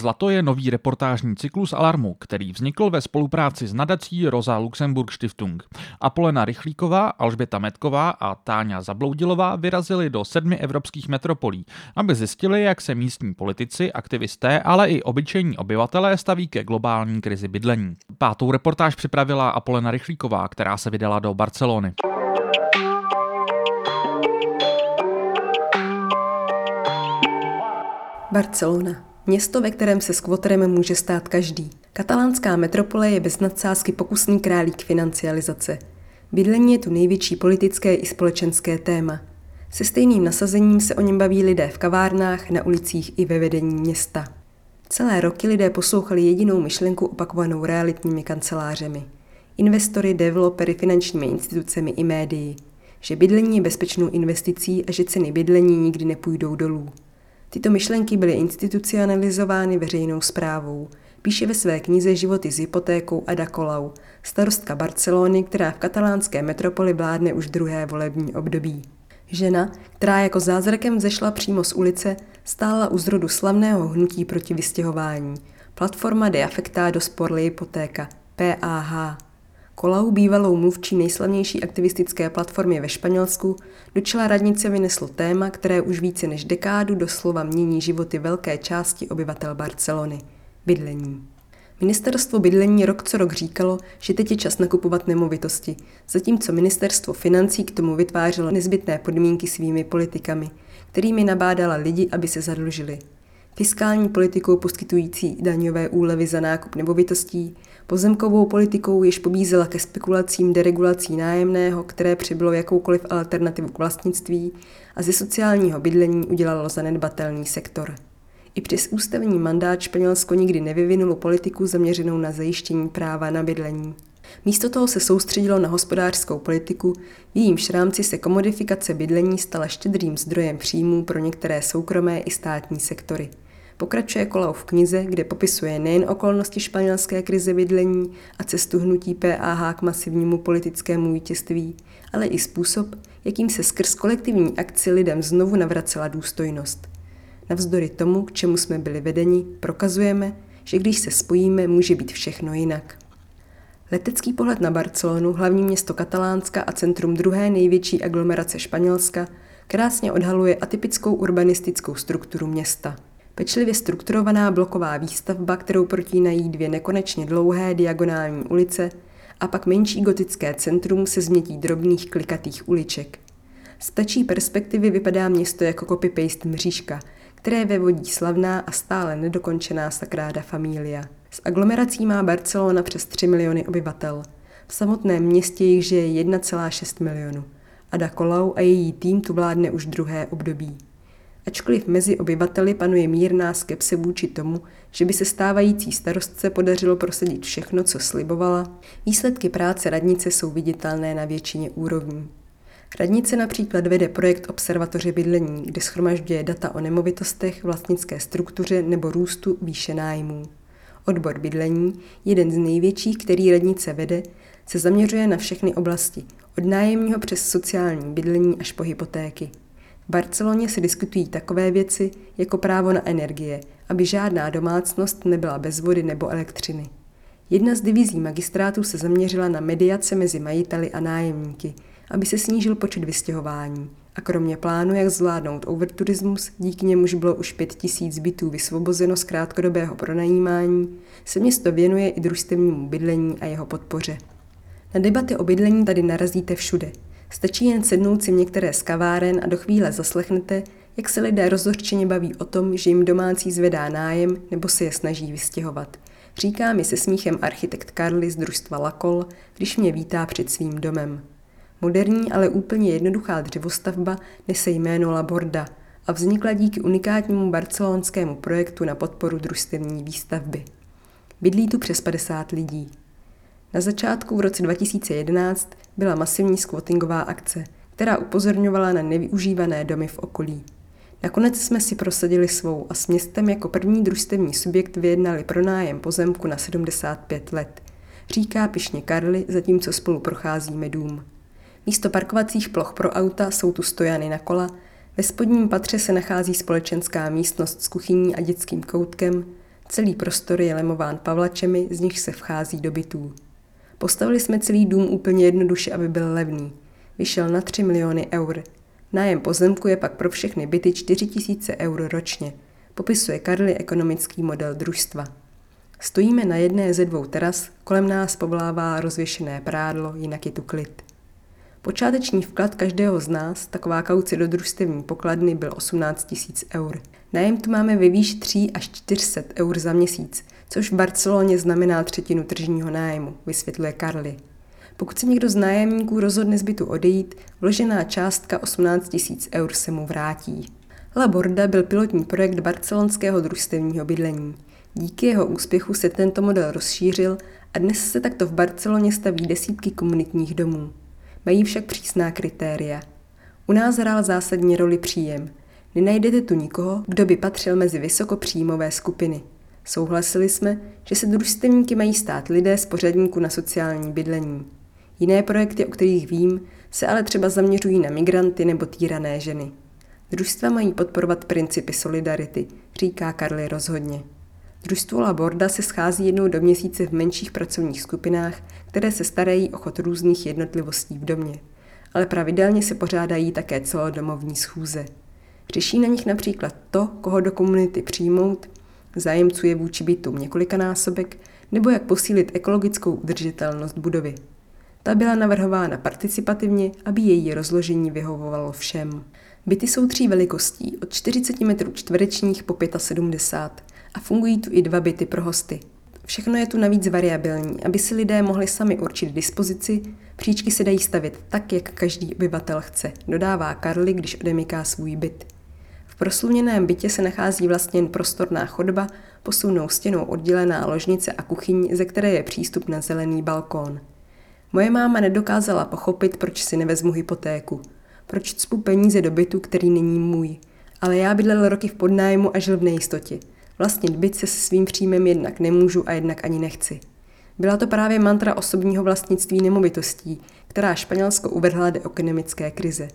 Zlato je nový reportážní cyklus Alarmu, který vznikl ve spolupráci s nadací Rosa Luxemburg Stiftung. Apolena Rychlíková, Alžběta Metková a Táňa Zabloudilová vyrazili do sedmi evropských metropolí, aby zjistili, jak se místní politici, aktivisté, ale i obyčejní obyvatelé staví ke globální krizi bydlení. Pátou reportáž připravila Apolena Rychlíková, která se vydala do Barcelony. Barcelona. Město, ve kterém se skvoterem může stát každý. Katalánská metropole je bez nadsázky pokusný králík financializace. Bydlení je tu největší politické i společenské téma. Se stejným nasazením se o něm baví lidé v kavárnách, na ulicích i ve vedení města. Celé roky lidé poslouchali jedinou myšlenku opakovanou realitními kancelářemi. Investory, developery, finančními institucemi i médii. Že bydlení je bezpečnou investicí a že ceny bydlení nikdy nepůjdou dolů. Tyto myšlenky byly institucionalizovány veřejnou zprávou. Píše ve své knize Životy s hypotékou Ada Colau, starostka Barcelony, která v katalánské metropoli vládne už druhé volební období. Žena, která jako zázrakem zešla přímo z ulice, stála u zrodu slavného hnutí proti vystěhování. Platforma de Afectados por la Hipotéka, PAH. Kolau, bývalou mluvčí nejslavnější aktivistické platformy ve Španělsku, do čela radnice vyneslo téma, které už více než dekádu doslova mění životy velké části obyvatel Barcelony – bydlení. Ministerstvo bydlení rok co rok říkalo, že teď je čas nakupovat nemovitosti, zatímco ministerstvo financí k tomu vytvářelo nezbytné podmínky svými politikami, kterými nabádala lidi, aby se zadlužili – fiskální politikou poskytující daňové úlevy za nákup nemovitostí, pozemkovou politikou, jež pobízela ke spekulacím deregulací nájemného, které přibylo jakoukoliv alternativu k vlastnictví a ze sociálního bydlení udělalo zanedbatelný sektor. I přes ústavní mandát Španělsko nikdy nevyvinulo politiku zaměřenou na zajištění práva na bydlení. Místo toho se soustředilo na hospodářskou politiku, v jejímž rámci se komodifikace bydlení stala štědrým zdrojem příjmů pro některé soukromé i státní sektory. Pokračuje Kolau v knize, kde popisuje nejen okolnosti španělské krize bydlení a cestu hnutí PAH k masivnímu politickému vítězství, ale i způsob, jakým se skrz kolektivní akci lidem znovu navracela důstojnost. Navzdory tomu, k čemu jsme byli vedeni, prokazujeme, že když se spojíme, může být všechno jinak. Letecký pohled na Barcelonu, hlavní město Katalánska a centrum druhé největší aglomerace Španělska, krásně odhaluje atypickou urbanistickou strukturu města. Pečlivě strukturovaná bloková výstavba, kterou protínají dvě nekonečně dlouhé diagonální ulice a pak menší gotické centrum se změtí drobných klikatých uliček. Z tačí perspektivy vypadá město jako copy-paste mřížka, které vevodí slavná a stále nedokončená Sakráda Familia. S aglomerací má Barcelona přes 3 miliony obyvatel. V samotném městě jich žije 1,6 milionu. Ada Colau a její tým tu vládne už druhé období. Ačkoliv mezi obyvateli panuje mírná skepse vůči tomu, že by se stávající starostce podařilo prosadit všechno, co slibovala, výsledky práce radnice jsou viditelné na většině úrovní. Radnice například vede projekt Observatoře bydlení, kde schromažďuje data o nemovitostech, vlastnické struktuře nebo růstu výše nájmů. Odbor bydlení, jeden z největších, který radnice vede, se zaměřuje na všechny oblasti, od nájemního přes sociální bydlení až po hypotéky. V Barceloně se diskutují takové věci jako právo na energie, aby žádná domácnost nebyla bez vody nebo elektřiny. Jedna z divizí magistrátu se zaměřila na mediace mezi majiteli a nájemníky, aby se snížil počet vystěhování. A kromě plánu, jak zvládnout overturismus, díky němuž bylo už pět tisíc bytů vysvobozeno z krátkodobého pronajímání, se město věnuje i družstevnímu bydlení a jeho podpoře. Na debaty o bydlení tady narazíte všude. Stačí jen sednout si některé z kaváren a do chvíle zaslechnete, jak se lidé rozhořčeně baví o tom, že jim domácí zvedá nájem nebo se je snaží vystěhovat. Říká mi se smíchem architekt Karli z družstva Lakol, když mě vítá před svým domem. Moderní, ale úplně jednoduchá dřevostavba nese jméno Laborda a vznikla díky unikátnímu barcelonskému projektu na podporu družstevní výstavby. Bydlí tu přes 50 lidí. Na začátku v roce 2011 byla masivní squattingová akce, která upozorňovala na nevyužívané domy v okolí. Nakonec jsme si prosadili svou a s městem jako první družstevní subjekt vyjednali pronájem pozemku na 75 let. Říká pišně Karli, zatímco spolu procházíme dům. Místo parkovacích ploch pro auta jsou tu stojany na kola, Ve spodním patře se nachází společenská místnost s kuchyní a dětským koutkem, celý prostor je lemován pavlačemi, z nich se vchází do bytů. Postavili jsme celý dům úplně jednoduše, aby byl levný. Vyšel na 3 miliony eur. Nájem pozemku je pak pro všechny byty 4 tisíce eur ročně. Popisuje Karli ekonomický model družstva. Stojíme na jedné ze dvou teras, kolem nás povolává rozvěšené prádlo, jinak je tu klid. Počáteční vklad každého z nás, taková kauce do družstevní pokladny, byl 18 tisíc eur. Nájem tu máme ve výši 3 až 400 eur za měsíc, což v Barceloně znamená třetinu tržního nájmu, vysvětluje Karli. Pokud se někdo z nájemníků rozhodne z bytu odejít, vložená částka 18 tisíc eur se mu vrátí. La Borda byl pilotní projekt barcelonského družstevního bydlení. Díky jeho úspěchu se tento model rozšířil a dnes se takto v Barceloně staví desítky komunitních domů. Mají však přísná kritéria. U nás hrál zásadní roli příjem. Nenajdete tu nikoho, kdo by patřil mezi vysokopříjmové skupiny. Souhlasili jsme, že se družstevníky mají stát lidé z pořadníku na sociální bydlení. Jiné projekty, o kterých vím, se ale třeba zaměřují na migranty nebo týrané ženy. Družstva mají podporovat principy solidarity, říká Karli rozhodně. Družstvo La Borda se schází jednou do měsíce v menších pracovních skupinách, které se starají o chod různých jednotlivostí v domě. Ale pravidelně se pořádají také celodomovní schůze. Řeší na nich například to, koho do komunity přijmout, zájemců je vůči bytům několikanásobek, nebo jak posílit ekologickou udržitelnost budovy. Ta byla navrhována participativně, aby její rozložení vyhovovalo všem. Byty jsou tří velikostí, od 40 m čtverečních po 75 a fungují tu i dva byty pro hosty. Všechno je tu navíc variabilní, aby si lidé mohli sami určit dispozici, příčky se dají stavit tak, jak každý obyvatel chce, dodává Karli, když odemyká svůj byt. V prosluněném bytě se nachází vlastně jen prostorná chodba, posunou stěnou oddělená ložnice a kuchyň, ze které je přístup na zelený balkón. Moje máma nedokázala pochopit, proč si nevezmu hypotéku, proč cpu peníze do bytu, který není můj. Ale já bydlel roky v podnájmu a žil v nejistotě. Vlastnit byt se svým příjmem jednak nemůžu a jednak ani nechci. Byla to právě mantra osobního vlastnictví nemovitostí, která Španělsko uvrhla do ekonomické krize.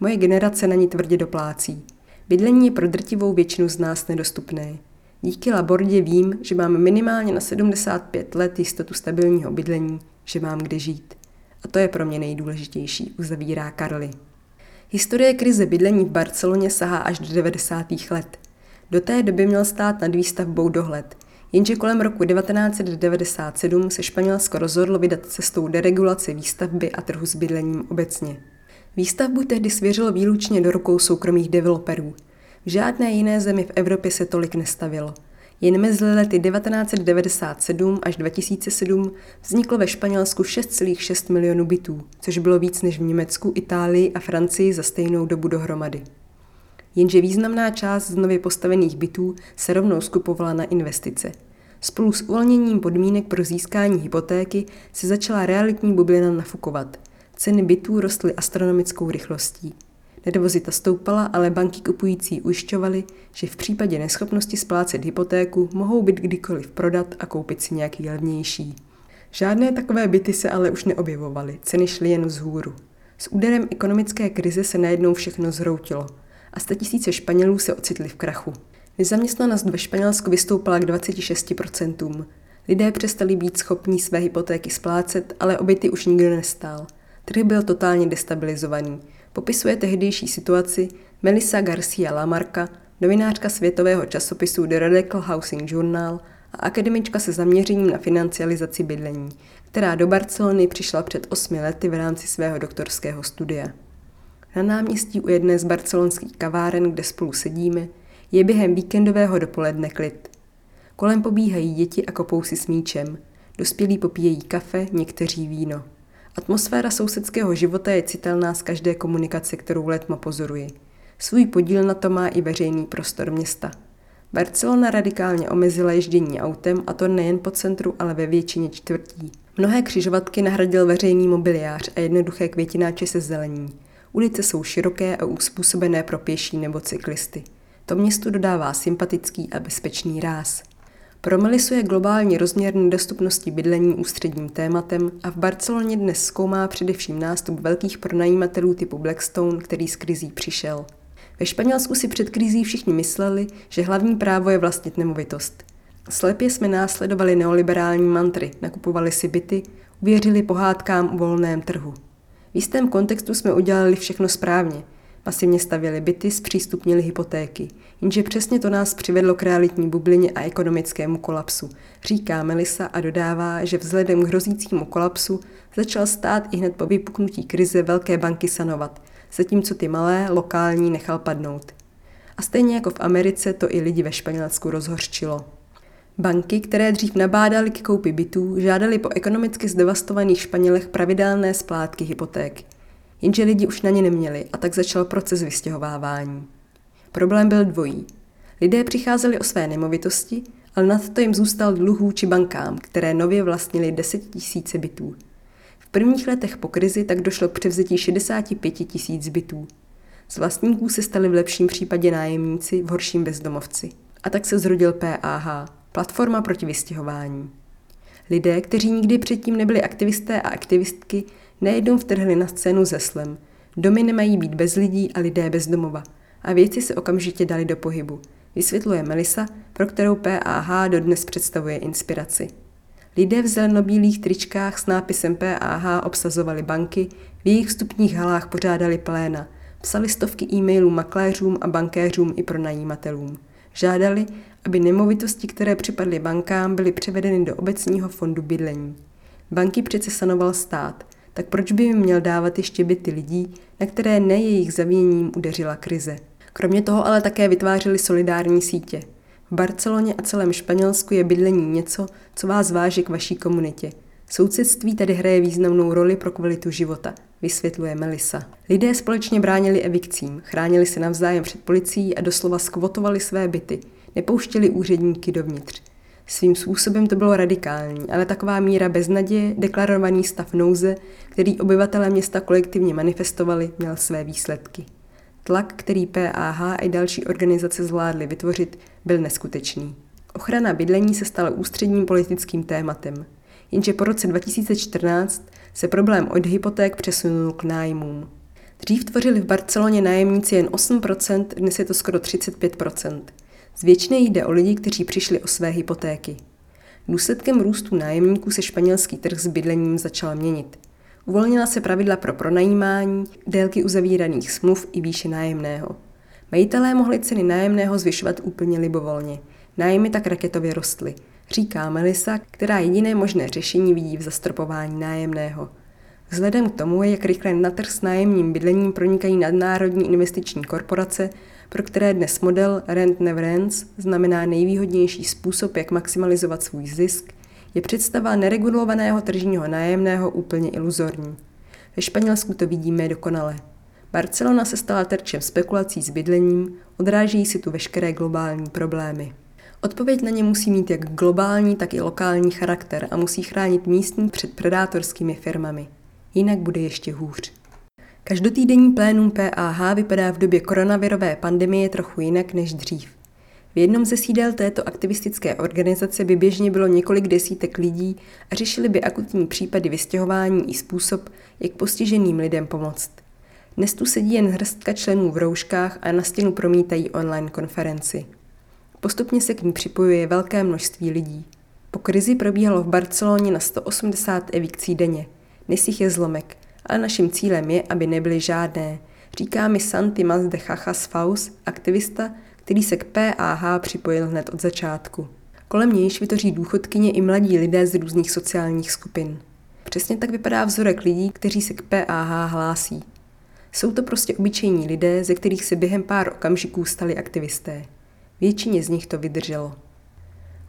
Moje generace na ní tvrdě doplácí. Bydlení je pro drtivou většinu z nás nedostupné. Díky Labordě vím, že mám minimálně na 75 let jistotu stabilního bydlení, že mám kde žít. A to je pro mě nejdůležitější, uzavírá Karli. Historie krize bydlení v Barceloně sahá až do 90. let. Do té doby měl stát nad výstavbou dohled, jenže kolem roku 1997 se Španělsko rozhodlo vydat cestou deregulace výstavby a trhu s bydlením obecně. Výstavbu tehdy svěřilo výlučně do rukou soukromých developerů. V žádné jiné zemi v Evropě se tolik nestavilo. Jen mezi lety 1997 až 2007 vzniklo ve Španělsku 6,6 milionů bytů, což bylo víc než v Německu, Itálii a Francii za stejnou dobu dohromady jenže významná část z nově postavených bytů se rovnou skupovala na investice. Spolu s uvolněním podmínek pro získání hypotéky se začala realitní bublina nafukovat. Ceny bytů rostly astronomickou rychlostí. Nervozita stoupala, ale banky kupující ujišťovaly, že v případě neschopnosti splácet hypotéku mohou byt kdykoliv prodat a koupit si nějaký levnější. Žádné takové byty se ale už neobjevovaly, ceny šly jen vzhůru. S úderem ekonomické krize se najednou všechno zhroutilo – a tisíce Španělů se ocitli v krachu. Nezaměstnanost ve Španělsku vystoupala k 26%. Lidé přestali být schopní své hypotéky splácet, ale obyty už nikdo nestál. Trh byl totálně destabilizovaný. Popisuje tehdejší situaci Melissa Garcia Lamarca, novinářka světového časopisu The Radical Housing Journal a akademička se zaměřením na financializaci bydlení, která do Barcelony přišla před osmi lety v rámci svého doktorského studia. Na náměstí u jedné z barcelonských kaváren, kde spolu sedíme, je během víkendového dopoledne klid. Kolem pobíhají děti a kopou si s míčem. Dospělí popíjejí kafe, někteří víno. Atmosféra sousedského života je citelná z každé komunikace, kterou letmo pozoruji. Svůj podíl na to má i veřejný prostor města. Barcelona radikálně omezila ježdění autem a to nejen po centru, ale ve většině čtvrtí. Mnohé křižovatky nahradil veřejný mobiliář a jednoduché květináče se zelení. Ulice jsou široké a uspůsobené pro pěší nebo cyklisty. To městu dodává sympatický a bezpečný ráz. Pro Melisu je globální rozměr nedostupnosti bydlení ústředním tématem a v Barceloně dnes zkoumá především nástup velkých pronajímatelů typu Blackstone, který z krizí přišel. Ve Španělsku si před krizí všichni mysleli, že hlavní právo je vlastnit nemovitost. Slepě jsme následovali neoliberální mantry, nakupovali si byty, uvěřili pohádkám o volném trhu. V jistém kontextu jsme udělali všechno správně. Masivně stavěli byty, zpřístupnili hypotéky. Jenže přesně to nás přivedlo k realitní bublině a ekonomickému kolapsu. Říká Melisa a dodává, že vzhledem k hrozícímu kolapsu začal stát i hned po vypuknutí krize velké banky sanovat, zatímco ty malé, lokální nechal padnout. A stejně jako v Americe to i lidi ve Španělsku rozhorčilo. Banky, které dřív nabádaly k koupi bytů, žádali po ekonomicky zdevastovaných Španělech pravidelné splátky hypoték. Jenže lidi už na ně neměli a tak začal proces vystěhovávání. Problém byl dvojí. Lidé přicházeli o své nemovitosti, ale nad to jim zůstal dluh vůči bankám, které nově vlastnili 10 tisíce bytů. V prvních letech po krizi tak došlo k převzetí 65 tisíc bytů. Z vlastníků se stali v lepším případě nájemníci, v horším bezdomovci. A tak se zrodil PAH, platforma proti vystěhování. Lidé, kteří nikdy předtím nebyli aktivisté a aktivistky, nejednou vtrhli na scénu ze slem. Domy nemají být bez lidí a lidé bez domova. A věci se okamžitě dali do pohybu. Vysvětluje Melisa, pro kterou PAH dodnes představuje inspiraci. Lidé v zelenobílých tričkách s nápisem PAH obsazovali banky, v jejich vstupních halách pořádali pléna, psali stovky e-mailů makléřům a bankéřům i pronajímatelům. Žádali, aby nemovitosti, které připadly bankám, byly převedeny do obecního fondu bydlení. Banky přece sanoval stát, tak proč by jim měl dávat ještě byty lidí, na které ne jejich zavíněním udeřila krize? Kromě toho ale také vytvářeli solidární sítě. V Barceloně a celém Španělsku je bydlení něco, co vás váží k vaší komunitě. Sousedství tady hraje významnou roli pro kvalitu života, vysvětluje Melisa. Lidé společně bránili evikcím, chránili se navzájem před policií a doslova skvotovali své byty – nepouštěli úředníky dovnitř. Svým způsobem to bylo radikální, ale taková míra beznaděje, deklarovaný stav nouze, který obyvatelé města kolektivně manifestovali, měl své výsledky. Tlak, který PAH i další organizace zvládly vytvořit, byl neskutečný. Ochrana bydlení se stala ústředním politickým tématem. Jenže po roce 2014 se problém od hypoték přesunul k nájmům. Dřív tvořili v Barceloně nájemníci jen 8%, dnes je to skoro 35%. Z většiny jde o lidi, kteří přišli o své hypotéky. Důsledkem růstu nájemníků se španělský trh s bydlením začal měnit. Uvolnila se pravidla pro pronajímání, délky uzavíraných smluv i výše nájemného. Majitelé mohli ceny nájemného zvyšovat úplně libovolně. Nájmy tak raketově rostly, říká Melisa, která jediné možné řešení vidí v zastropování nájemného. Vzhledem k tomu, jak rychle na trh s nájemním bydlením pronikají nadnárodní investiční korporace, pro které dnes model Rent Never Ends znamená nejvýhodnější způsob, jak maximalizovat svůj zisk, je představa neregulovaného tržního nájemného úplně iluzorní. Ve Španělsku to vidíme dokonale. Barcelona se stala terčem spekulací s bydlením, odráží si tu veškeré globální problémy. Odpověď na ně musí mít jak globální, tak i lokální charakter a musí chránit místní před predátorskými firmami. Jinak bude ještě hůř. Každotýdenní plénum PAH vypadá v době koronavirové pandemie trochu jinak než dřív. V jednom ze sídel této aktivistické organizace by běžně bylo několik desítek lidí a řešili by akutní případy vystěhování i způsob, jak postiženým lidem pomoct. Dnes tu sedí jen hrstka členů v rouškách a na stěnu promítají online konferenci. Postupně se k ní připojuje velké množství lidí. Po krizi probíhalo v Barceloně na 180 evikcí denně. Dnes jich je zlomek – ale naším cílem je, aby nebyly žádné, říká mi Santi Mazde Chachas Faus, aktivista, který se k PAH připojil hned od začátku. Kolem nějž vytvoří důchodkyně i mladí lidé z různých sociálních skupin. Přesně tak vypadá vzorek lidí, kteří se k PAH hlásí. Jsou to prostě obyčejní lidé, ze kterých se během pár okamžiků stali aktivisté. Většině z nich to vydrželo.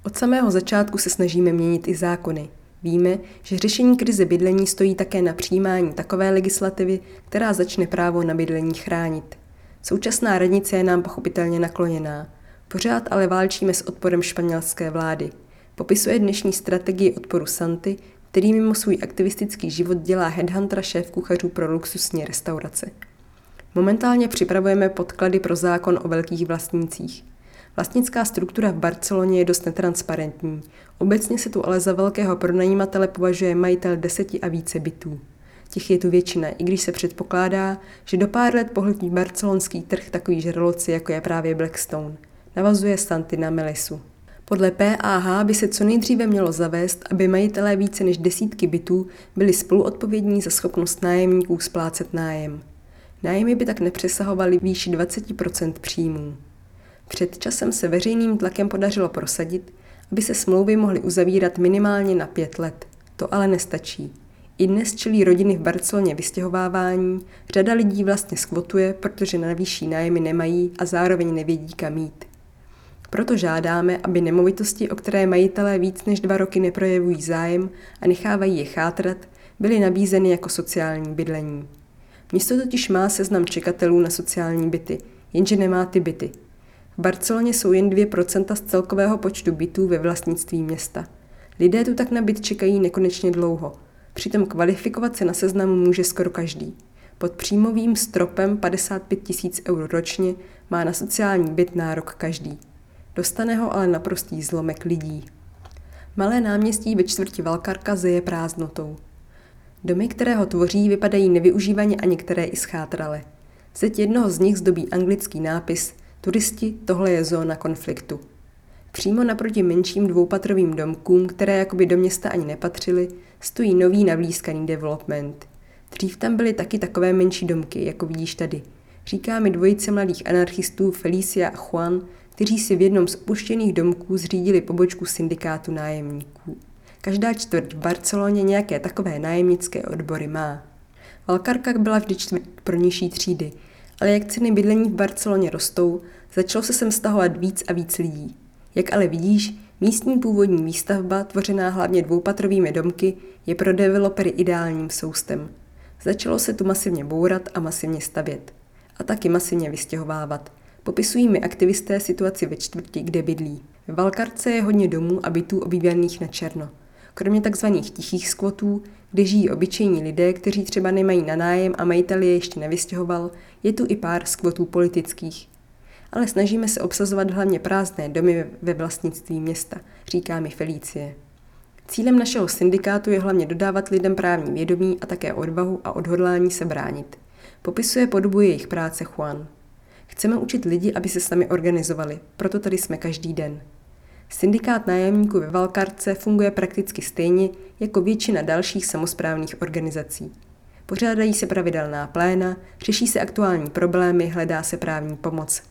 Od samého začátku se snažíme měnit i zákony, Víme, že řešení krize bydlení stojí také na přijímání takové legislativy, která začne právo na bydlení chránit. Současná radnice je nám pochopitelně nakloněná. Pořád ale válčíme s odporem španělské vlády. Popisuje dnešní strategii odporu Santy, který mimo svůj aktivistický život dělá headhuntera šéf kuchařů pro luxusní restaurace. Momentálně připravujeme podklady pro zákon o velkých vlastnících. Vlastnická struktura v Barceloně je dost netransparentní. Obecně se tu ale za velkého pronajímatele považuje majitel deseti a více bytů. Těch je tu většina, i když se předpokládá, že do pár let pohltí barcelonský trh takový žraloci, jako je právě Blackstone. Navazuje Stanty na Melisu. Podle PAH by se co nejdříve mělo zavést, aby majitelé více než desítky bytů byli spoluodpovědní za schopnost nájemníků splácet nájem. Nájmy by tak nepřesahovaly výši 20% příjmů. Před časem se veřejným tlakem podařilo prosadit, aby se smlouvy mohly uzavírat minimálně na pět let. To ale nestačí. I dnes čelí rodiny v Barceloně vystěhovávání, řada lidí vlastně skvotuje, protože na vyšší nájmy nemají a zároveň nevědí kam jít. Proto žádáme, aby nemovitosti, o které majitelé víc než dva roky neprojevují zájem a nechávají je chátrat, byly nabízeny jako sociální bydlení. Město totiž má seznam čekatelů na sociální byty, jenže nemá ty byty. V Barceloně jsou jen 2% z celkového počtu bytů ve vlastnictví města. Lidé tu tak na byt čekají nekonečně dlouho. Přitom kvalifikovat se na seznamu může skoro každý. Pod příjmovým stropem 55 tisíc eur ročně má na sociální byt nárok každý. Dostane ho ale naprostý zlomek lidí. Malé náměstí ve čtvrti Valkarka zeje prázdnotou. Domy, které ho tvoří, vypadají nevyužívaně a některé i schátrale. Zeď jednoho z nich zdobí anglický nápis Turisti, tohle je zóna konfliktu. Přímo naproti menším dvoupatrovým domkům, které jakoby do města ani nepatřily, stojí nový navlískaný development. Dřív tam byly taky takové menší domky, jako vidíš tady. Říká mi dvojice mladých anarchistů Felicia a Juan, kteří si v jednom z opuštěných domků zřídili pobočku syndikátu nájemníků. Každá čtvrť v Barceloně nějaké takové nájemnické odbory má. Valkarka byla vždy čtvrť pro nižší třídy, ale jak ceny bydlení v Barceloně rostou, začalo se sem stahovat víc a víc lidí. Jak ale vidíš, místní původní výstavba, tvořená hlavně dvoupatrovými domky, je pro developery ideálním soustem. Začalo se tu masivně bourat a masivně stavět. A taky masivně vystěhovávat. Popisují mi aktivisté situaci ve čtvrti, kde bydlí. Ve Valkarce je hodně domů a bytů obývaných na černo. Kromě tzv. tichých skvotů, kde žijí obyčejní lidé, kteří třeba nemají na nájem a majitel je ještě nevystěhoval, je tu i pár skvotů politických. Ale snažíme se obsazovat hlavně prázdné domy ve vlastnictví města, říká mi Felicie. Cílem našeho syndikátu je hlavně dodávat lidem právní vědomí a také odvahu a odhodlání se bránit. Popisuje podobu jejich práce Juan. Chceme učit lidi, aby se sami organizovali, proto tady jsme každý den. Syndikát nájemníků ve Valkarce funguje prakticky stejně jako většina dalších samozprávných organizací. Pořádají se pravidelná pléna, řeší se aktuální problémy, hledá se právní pomoc.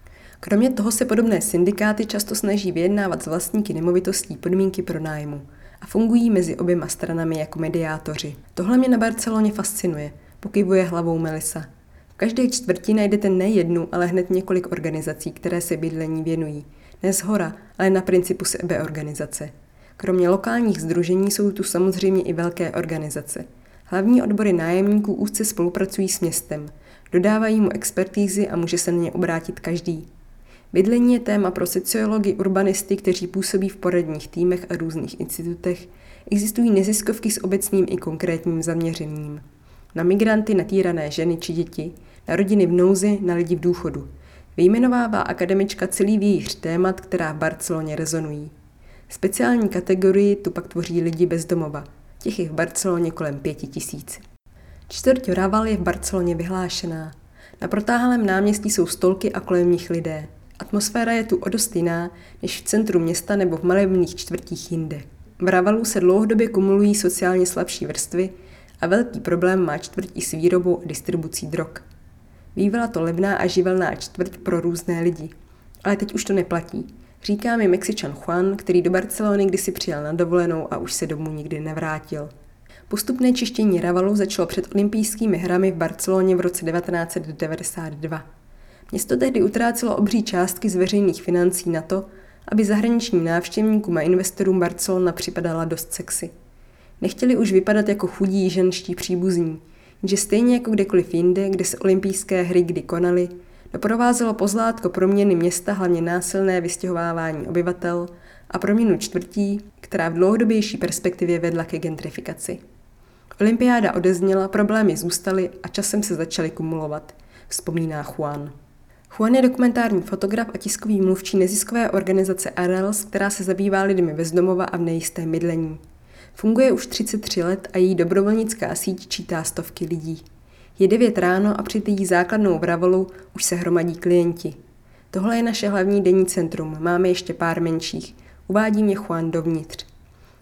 Kromě toho se podobné syndikáty často snaží vyjednávat s vlastníky nemovitostí podmínky pro nájmu a fungují mezi oběma stranami jako mediátoři. Tohle mě na Barceloně fascinuje, pokyvuje hlavou Melisa. V každé čtvrti najdete ne jednu, ale hned několik organizací, které se bydlení věnují. Ne z hora, ale na principu sebeorganizace. Kromě lokálních združení jsou tu samozřejmě i velké organizace. Hlavní odbory nájemníků úzce spolupracují s městem, dodávají mu expertízy a může se na ně obrátit každý. Bydlení je téma pro sociology, urbanisty, kteří působí v poradních týmech a různých institutech. Existují neziskovky s obecným i konkrétním zaměřením. Na migranty, na týrané ženy či děti, na rodiny v nouzi, na lidi v důchodu. Vyjmenovává akademička celý vějíř témat, která v Barceloně rezonují. Speciální kategorii tu pak tvoří lidi bez domova. Těch je v Barceloně kolem pěti tisíc. Čtvrť Raval je v Barceloně vyhlášená. Na protáhlém náměstí jsou stolky a kolem nich lidé. Atmosféra je tu o dost jiná než v centru města nebo v malebných čtvrtích jinde. V Ravalu se dlouhodobě kumulují sociálně slabší vrstvy a velký problém má čtvrť i s výrobou a distribucí drog. Bývala to levná a živelná čtvrť pro různé lidi. Ale teď už to neplatí. Říká mi Mexičan Juan, který do Barcelony kdysi přijel na dovolenou a už se domů nikdy nevrátil. Postupné čištění Ravalu začalo před olympijskými hrami v Barceloně v roce 1992. Město tehdy utrácelo obří částky z veřejných financí na to, aby zahraničním návštěvníkům a investorům Barcelona připadala dost sexy. Nechtěli už vypadat jako chudí ženští příbuzní, že stejně jako kdekoliv jinde, kde se olympijské hry kdy konaly, doprovázelo pozlátko proměny města hlavně násilné vystěhovávání obyvatel a proměnu čtvrtí, která v dlouhodobější perspektivě vedla ke gentrifikaci. Olympiáda odezněla, problémy zůstaly a časem se začaly kumulovat, vzpomíná Juan. Juan je dokumentární fotograf a tiskový mluvčí neziskové organizace Arels, která se zabývá lidmi bezdomova a v nejistém bydlení. Funguje už 33 let a její dobrovolnická síť čítá stovky lidí. Je 9 ráno a při její základnou vravolu už se hromadí klienti. Tohle je naše hlavní denní centrum, máme ještě pár menších. Uvádí mě Juan dovnitř.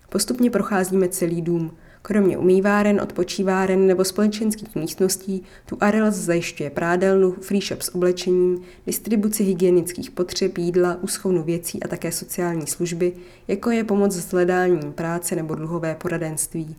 Postupně procházíme celý dům. Kromě umýváren, odpočíváren nebo společenských místností, tu Arels zajišťuje prádelnu, free shop s oblečením, distribuci hygienických potřeb, jídla, úschovnu věcí a také sociální služby, jako je pomoc s hledáním práce nebo dluhové poradenství.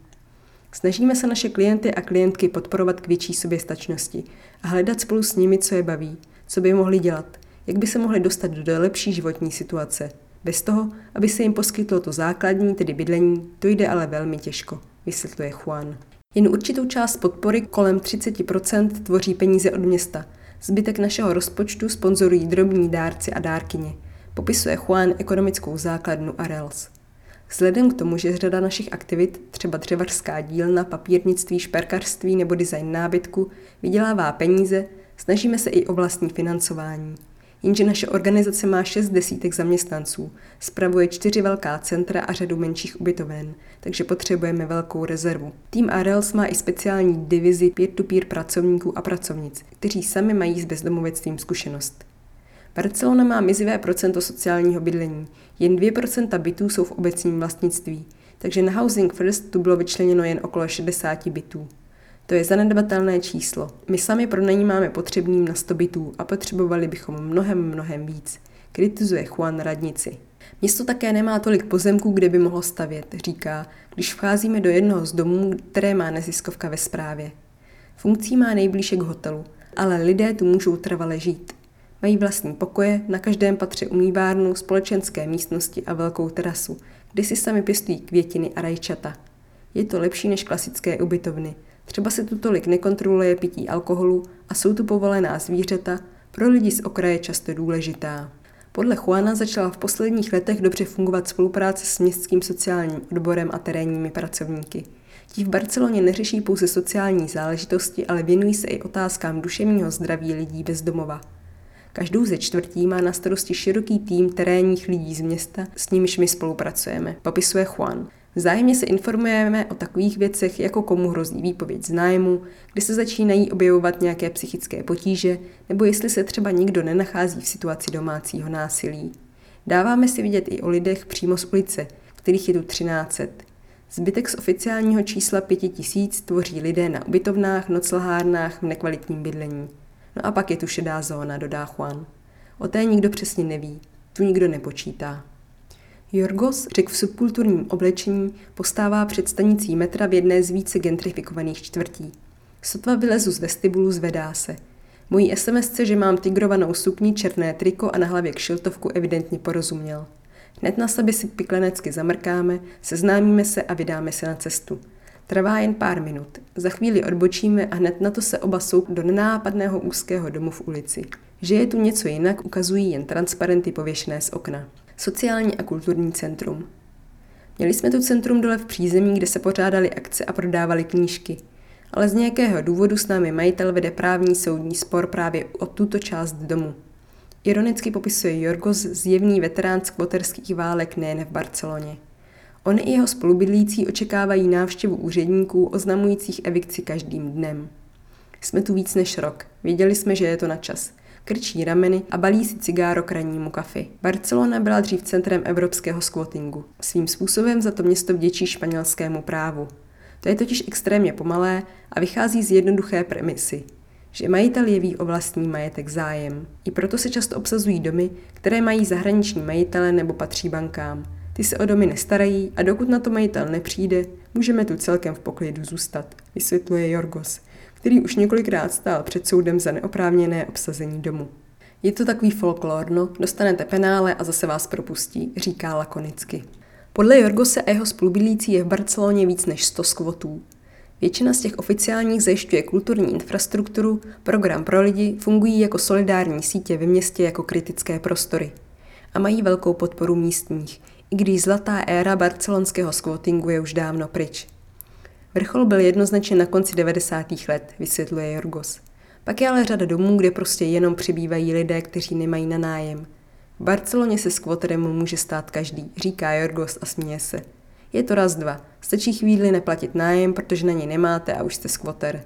Snažíme se naše klienty a klientky podporovat k větší soběstačnosti a hledat spolu s nimi, co je baví, co by mohli dělat, jak by se mohli dostat do lepší životní situace. Bez toho, aby se jim poskytlo to základní, tedy bydlení, to jde ale velmi těžko, vysvětluje Juan. Jen určitou část podpory, kolem 30%, tvoří peníze od města. Zbytek našeho rozpočtu sponzorují drobní dárci a dárkyně. Popisuje Juan ekonomickou základnu Arels. Vzhledem k tomu, že řada našich aktivit, třeba dřevařská dílna, papírnictví, šperkařství nebo design nábytku, vydělává peníze, snažíme se i o vlastní financování. Jenže naše organizace má šest desítek zaměstnanců, spravuje čtyři velká centra a řadu menších ubytoven, takže potřebujeme velkou rezervu. Tým Arels má i speciální divizi peer-to-peer pracovníků a pracovnic, kteří sami mají s bezdomovectvím zkušenost. Barcelona má mizivé procento sociálního bydlení, jen 2% bytů jsou v obecním vlastnictví, takže na Housing First tu bylo vyčleněno jen okolo 60 bytů. To je zanedbatelné číslo. My sami pronajímáme potřebným na 100 bytů a potřebovali bychom mnohem, mnohem víc, kritizuje Juan radnici. Město také nemá tolik pozemků, kde by mohlo stavět, říká, když vcházíme do jednoho z domů, které má neziskovka ve správě. Funkcí má nejblíže k hotelu, ale lidé tu můžou trvale žít. Mají vlastní pokoje, na každém patře umývárnu, společenské místnosti a velkou terasu, kde si sami pěstují květiny a rajčata. Je to lepší než klasické ubytovny. Třeba se tu tolik nekontroluje pití alkoholu a jsou tu povolená zvířata, pro lidi z okraje často důležitá. Podle Juana začala v posledních letech dobře fungovat spolupráce s městským sociálním odborem a terénními pracovníky. Ti v Barceloně neřeší pouze sociální záležitosti, ale věnují se i otázkám duševního zdraví lidí bez domova. Každou ze čtvrtí má na starosti široký tým terénních lidí z města, s nimiž my spolupracujeme, popisuje Juan. Vzájemně se informujeme o takových věcech, jako komu hrozí výpověď z nájmu, kdy se začínají objevovat nějaké psychické potíže, nebo jestli se třeba nikdo nenachází v situaci domácího násilí. Dáváme si vidět i o lidech přímo z ulice, kterých je tu 1300. Zbytek z oficiálního čísla 5000 tvoří lidé na ubytovnách, noclahárnách, v nekvalitním bydlení. No a pak je tu šedá zóna, dodá Juan. O té nikdo přesně neví, tu nikdo nepočítá. Jorgos, řek v subkulturním oblečení, postává před stanicí metra v jedné z více gentrifikovaných čtvrtí. Sotva vylezu z vestibulu, zvedá se. Mojí SMS, že mám tigrovanou sukni, černé triko a na hlavě kšiltovku evidentně porozuměl. Hned na sebe si piklenecky zamrkáme, seznámíme se a vydáme se na cestu. Trvá jen pár minut. Za chvíli odbočíme a hned na to se oba jsou do nenápadného úzkého domu v ulici. Že je tu něco jinak, ukazují jen transparenty pověšené z okna. Sociální a kulturní centrum. Měli jsme tu centrum dole v přízemí, kde se pořádaly akce a prodávali knížky. Ale z nějakého důvodu s námi majitel vede právní soudní spor právě o tuto část domu. Ironicky popisuje Jorgos zjevný veterán skvoterských válek nejen v Barceloně. On i jeho spolubydlící očekávají návštěvu úředníků oznamujících evikci každým dnem. Jsme tu víc než rok. Věděli jsme, že je to na čas. Krčí rameny a balí si cigáro k rannímu kafi. Barcelona byla dřív centrem evropského squattingu. Svým způsobem za to město vděčí španělskému právu. To je totiž extrémně pomalé a vychází z jednoduché premisy, že majitel jeví o vlastní majetek zájem. I proto se často obsazují domy, které mají zahraniční majitele nebo patří bankám. Ty se o domy nestarají a dokud na to majitel nepřijde, můžeme tu celkem v poklidu zůstat, vysvětluje Jorgos, který už několikrát stál před soudem za neoprávněné obsazení domu. Je to takový folklor, no, dostanete penále a zase vás propustí, říká lakonicky. Podle Jorgose a jeho spolubydlící je v Barceloně víc než 100 skvotů. Většina z těch oficiálních zajišťuje kulturní infrastrukturu, program pro lidi, fungují jako solidární sítě ve městě jako kritické prostory. A mají velkou podporu místních, i když zlatá éra barcelonského squattingu je už dávno pryč. Vrchol byl jednoznačně na konci 90. let, vysvětluje Jorgos. Pak je ale řada domů, kde prostě jenom přibývají lidé, kteří nemají na nájem. V Barceloně se skvoterem může stát každý, říká Jorgos a směje se. Je to raz dva. Stačí chvíli neplatit nájem, protože na něj nemáte a už jste skvoter.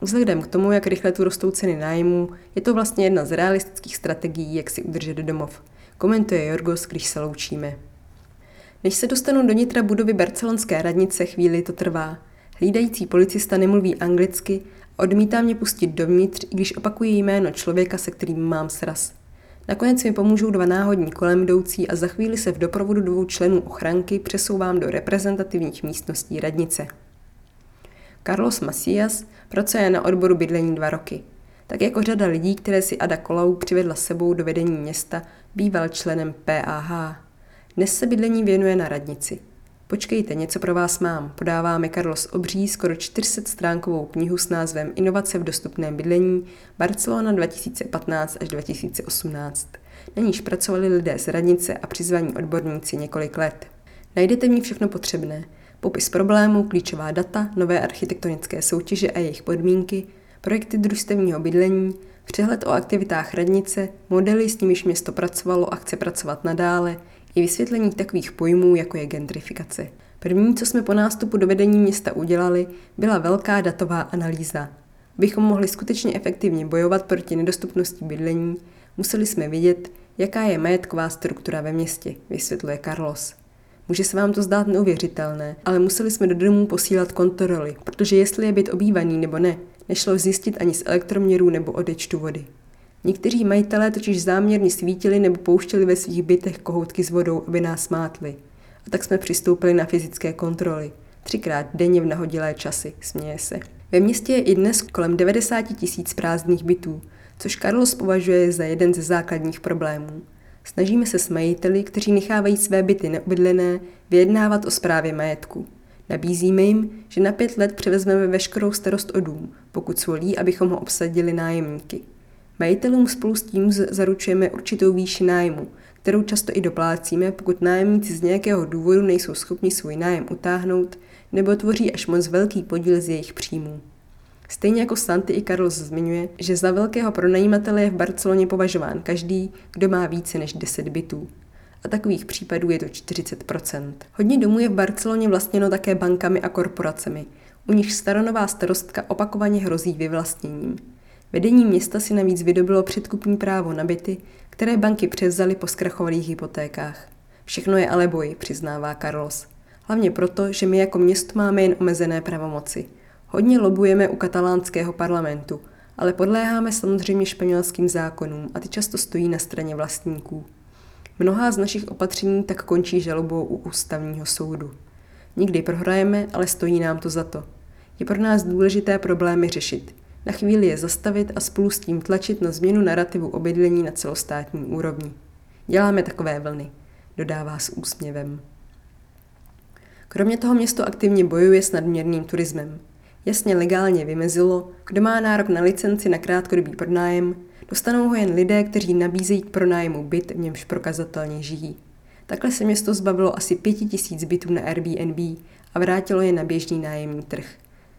Vzhledem k tomu, jak rychle tu rostou ceny nájmu, je to vlastně jedna z realistických strategií, jak si udržet domov. Komentuje Jorgos, když se loučíme. Než se dostanu do nitra budovy barcelonské radnice, chvíli to trvá. Hlídající policista nemluví anglicky odmítá mě pustit dovnitř, i když opakuje jméno člověka, se kterým mám sraz. Nakonec mi pomůžou dva náhodní kolem jdoucí a za chvíli se v doprovodu dvou členů ochranky přesouvám do reprezentativních místností radnice. Carlos Macias pracuje na odboru bydlení dva roky. Tak jako řada lidí, které si Ada Colau přivedla sebou do vedení města, býval členem PAH. Dnes se bydlení věnuje na radnici. Počkejte, něco pro vás mám. Podáváme Carlos Obří skoro 400 stránkovou knihu s názvem Inovace v dostupném bydlení Barcelona 2015 až 2018. Na níž pracovali lidé z radnice a přizvaní odborníci několik let. Najdete v ní všechno potřebné. Popis problémů, klíčová data, nové architektonické soutěže a jejich podmínky, projekty družstevního bydlení, přehled o aktivitách radnice, modely, s nimiž město pracovalo a chce pracovat nadále, i vysvětlení takových pojmů, jako je gentrifikace. První, co jsme po nástupu do vedení města udělali, byla velká datová analýza. Abychom mohli skutečně efektivně bojovat proti nedostupnosti bydlení, museli jsme vidět, jaká je majetková struktura ve městě, vysvětluje Carlos. Může se vám to zdát neuvěřitelné, ale museli jsme do domů posílat kontroly, protože jestli je byt obývaný nebo ne, nešlo zjistit ani z elektroměrů nebo odečtu vody. Někteří majitelé totiž záměrně svítili nebo pouštěli ve svých bytech kohoutky s vodou, aby nás mátli. A tak jsme přistoupili na fyzické kontroly. Třikrát denně v nahodilé časy, směje se. Ve městě je i dnes kolem 90 tisíc prázdných bytů, což Carlos považuje za jeden ze základních problémů. Snažíme se s majiteli, kteří nechávají své byty neobydlené, vyjednávat o správě majetku. Nabízíme jim, že na pět let převezmeme veškerou starost o dům, pokud svolí, abychom ho obsadili nájemníky. Majitelům spolu s tím zaručujeme určitou výši nájmu, kterou často i doplácíme, pokud nájemníci z nějakého důvodu nejsou schopni svůj nájem utáhnout nebo tvoří až moc velký podíl z jejich příjmů. Stejně jako Santy i Carlos zmiňuje, že za velkého pronajímatele je v Barceloně považován každý, kdo má více než 10 bytů. A takových případů je to 40%. Hodně domů je v Barceloně vlastněno také bankami a korporacemi, u nich staronová starostka opakovaně hrozí vyvlastněním. Vedení města si navíc vydobilo předkupní právo na byty, které banky převzaly po zkrachovalých hypotékách. Všechno je ale boj, přiznává Carlos. Hlavně proto, že my jako město máme jen omezené pravomoci. Hodně lobujeme u katalánského parlamentu, ale podléháme samozřejmě španělským zákonům a ty často stojí na straně vlastníků. Mnohá z našich opatření tak končí žalobou u ústavního soudu. Nikdy prohrajeme, ale stojí nám to za to. Je pro nás důležité problémy řešit. Na chvíli je zastavit a spolu s tím tlačit na změnu narrativu obydlení na celostátní úrovni. Děláme takové vlny, dodává s úsměvem. Kromě toho město aktivně bojuje s nadměrným turismem. Jasně legálně vymezilo, kdo má nárok na licenci na krátkodobý pronájem, dostanou ho jen lidé, kteří nabízejí k pronájmu byt, v němž prokazatelně žijí. Takhle se město zbavilo asi pěti tisíc bytů na Airbnb a vrátilo je na běžný nájemní trh.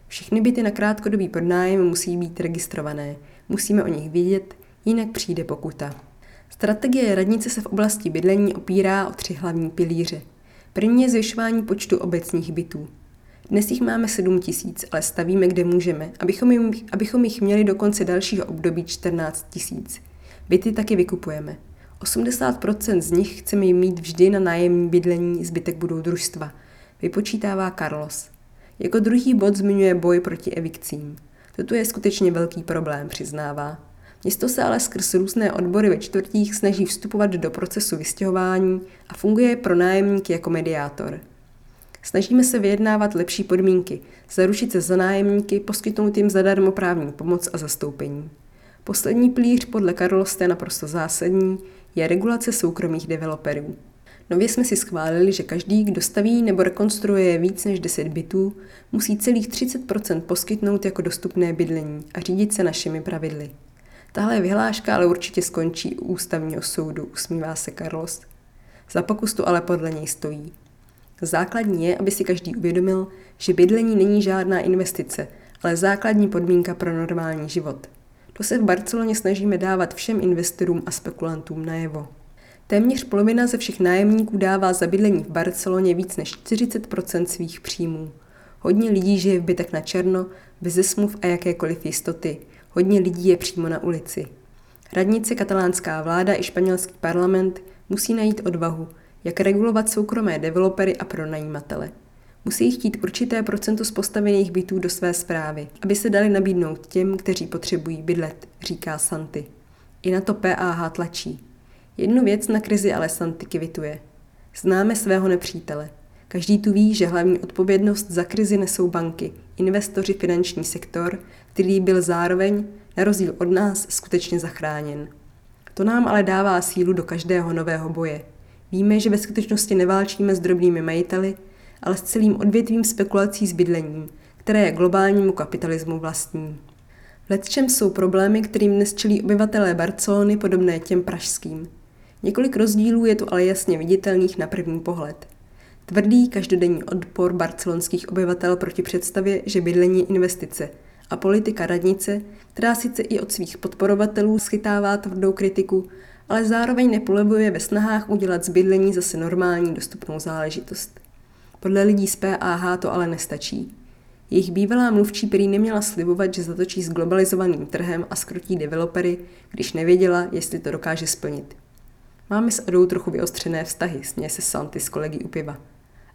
Všechny byty na krátkodobý pronájem musí být registrované, musíme o nich vědět, jinak přijde pokuta. Strategie radnice se v oblasti bydlení opírá o tři hlavní pilíře. První je zvyšování počtu obecních bytů. Dnes jich máme 7 tisíc, ale stavíme, kde můžeme, abychom, jim, abychom jich měli do konce dalšího období 14 tisíc. Byty taky vykupujeme. 80% z nich chceme mít vždy na nájemní bydlení, zbytek budou družstva, vypočítává Carlos. Jako druhý bod zmiňuje boj proti evikcím. Toto je skutečně velký problém, přiznává. Město se ale skrz různé odbory ve čtvrtích snaží vstupovat do procesu vystěhování a funguje pro nájemníky jako mediátor. Snažíme se vyjednávat lepší podmínky, zaručit se za nájemníky, poskytnout jim zadarmo právní pomoc a zastoupení. Poslední plíř podle Karloste je naprosto zásadní, je regulace soukromých developerů. Nově jsme si schválili, že každý, kdo staví nebo rekonstruuje víc než 10 bytů, musí celých 30% poskytnout jako dostupné bydlení a řídit se našimi pravidly. Tahle vyhláška ale určitě skončí u ústavního soudu, usmívá se Carlos. Za pokus tu ale podle něj stojí. Základní je, aby si každý uvědomil, že bydlení není žádná investice, ale základní podmínka pro normální život. To se v Barceloně snažíme dávat všem investorům a spekulantům najevo. Téměř polovina ze všech nájemníků dává za bydlení v Barceloně víc než 40% svých příjmů. Hodně lidí žije v bytech na černo, bez smluv a jakékoliv jistoty. Hodně lidí je přímo na ulici. Radnice, katalánská vláda i španělský parlament musí najít odvahu, jak regulovat soukromé developery a pronajímatele. Musí chtít určité procento z postavených bytů do své zprávy, aby se dali nabídnout těm, kteří potřebují bydlet, říká Santy. I na to PAH tlačí. Jednu věc na krizi ale Santy kvituje. Známe svého nepřítele. Každý tu ví, že hlavní odpovědnost za krizi nesou banky, investoři, finanční sektor, který byl zároveň, na rozdíl od nás, skutečně zachráněn. To nám ale dává sílu do každého nového boje. Víme, že ve skutečnosti neválčíme s drobnými majiteli, ale s celým odvětvím spekulací s bydlením, které je globálnímu kapitalismu vlastní. V letčem jsou problémy, kterým dnes čelí obyvatelé Barcelony podobné těm pražským. Několik rozdílů je tu ale jasně viditelných na první pohled. Tvrdý každodenní odpor barcelonských obyvatel proti představě, že bydlení je investice a politika radnice, která sice i od svých podporovatelů schytává tvrdou kritiku, ale zároveň nepolevuje ve snahách udělat z bydlení zase normální dostupnou záležitost. Podle lidí z PAH to ale nestačí. Jejich bývalá mluvčí prý neměla slibovat, že zatočí s globalizovaným trhem a skrotí developery, když nevěděla, jestli to dokáže splnit. Máme s Adou trochu vyostřené vztahy, směje se Santy s kolegy u piva.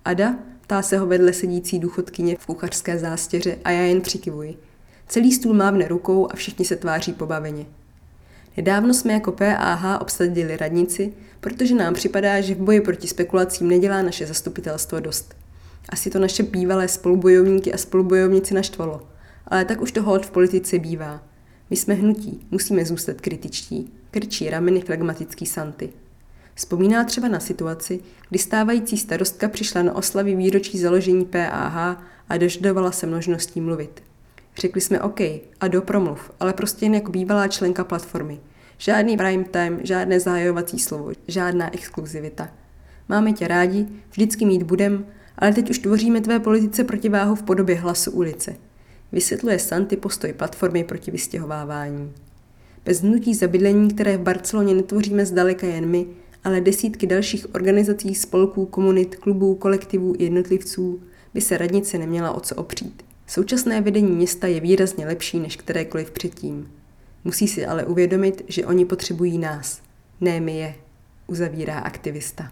Ada, ptá se ho vedle sedící důchodkyně v kuchařské zástěře a já jen přikivuji. Celý stůl mávne rukou a všichni se tváří pobaveně. Nedávno jsme jako PAH obsadili radnici, protože nám připadá, že v boji proti spekulacím nedělá naše zastupitelstvo dost. Asi to naše bývalé spolubojovníky a spolubojovnici naštvalo, ale tak už to hold v politice bývá. My jsme hnutí, musíme zůstat kritičtí, krčí rameny flegmatický Santy. Vzpomíná třeba na situaci, kdy stávající starostka přišla na oslavy výročí založení PAH a dožadovala se množností mluvit. Řekli jsme OK a do promluv, ale prostě jen jako bývalá členka platformy. Žádný prime time, žádné zahajovací slovo, žádná exkluzivita. Máme tě rádi, vždycky mít budem, ale teď už tvoříme tvé politice protiváhu v podobě hlasu ulice. Vysvětluje Santy postoj platformy proti vystěhovávání. Bez hnutí zabydlení, které v Barceloně netvoříme zdaleka jen my, ale desítky dalších organizací, spolků, komunit, klubů, kolektivů i jednotlivců, by se radnice neměla o co opřít. Současné vedení města je výrazně lepší než kterékoliv předtím. Musí si ale uvědomit, že oni potřebují nás, ne my je, uzavírá aktivista.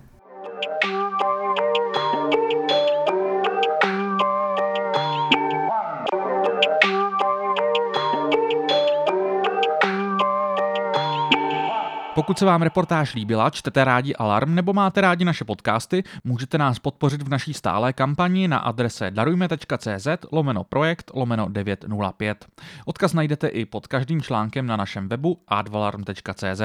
Pokud se vám reportáž líbila, čtete rádi Alarm nebo máte rádi naše podcasty, můžete nás podpořit v naší stálé kampani na adrese darujme.cz lomeno projekt lomeno 905. Odkaz najdete i pod každým článkem na našem webu advalarm.cz.